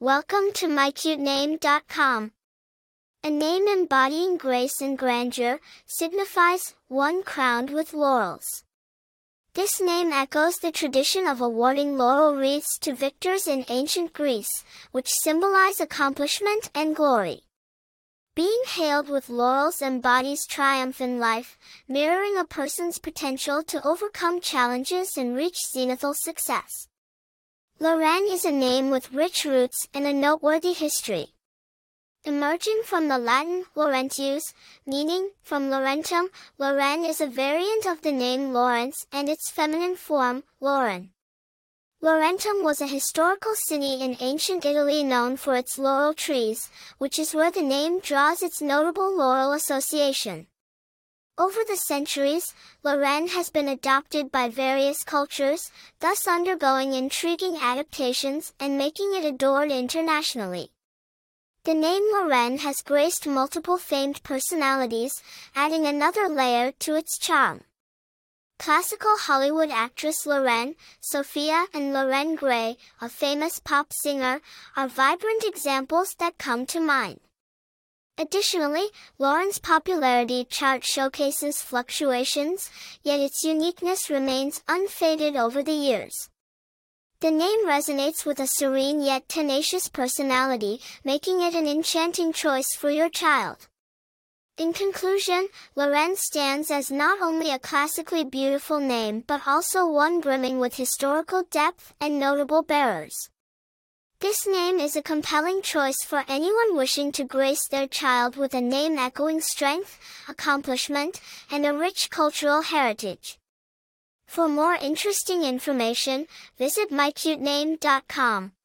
Welcome to mycutename.com. A name embodying grace and grandeur signifies one crowned with laurels. This name echoes the tradition of awarding laurel wreaths to victors in ancient Greece, which symbolize accomplishment and glory. Being hailed with laurels embodies triumph in life, mirroring a person's potential to overcome challenges and reach zenithal success. Loren is a name with rich roots and a noteworthy history. Emerging from the Latin Laurentius, meaning from Laurentum, Loren is a variant of the name Lawrence and its feminine form, Lauren. Laurentum was a historical city in ancient Italy known for its laurel trees, which is where the name draws its notable laurel association. Over the centuries, Loren has been adopted by various cultures, thus undergoing intriguing adaptations and making it adored internationally. The name Loren has graced multiple famed personalities, adding another layer to its charm. Classical Hollywood actress Loren, Sophia and Loren Gray, a famous pop singer, are vibrant examples that come to mind. Additionally, Loren's popularity chart showcases fluctuations, yet its uniqueness remains unfaded over the years. The name resonates with a serene yet tenacious personality, making it an enchanting choice for your child. In conclusion, Loren stands as not only a classically beautiful name but also one brimming with historical depth and notable bearers. This name is a compelling choice for anyone wishing to grace their child with a name echoing strength, accomplishment, and a rich cultural heritage. For more interesting information, visit mycutename.com.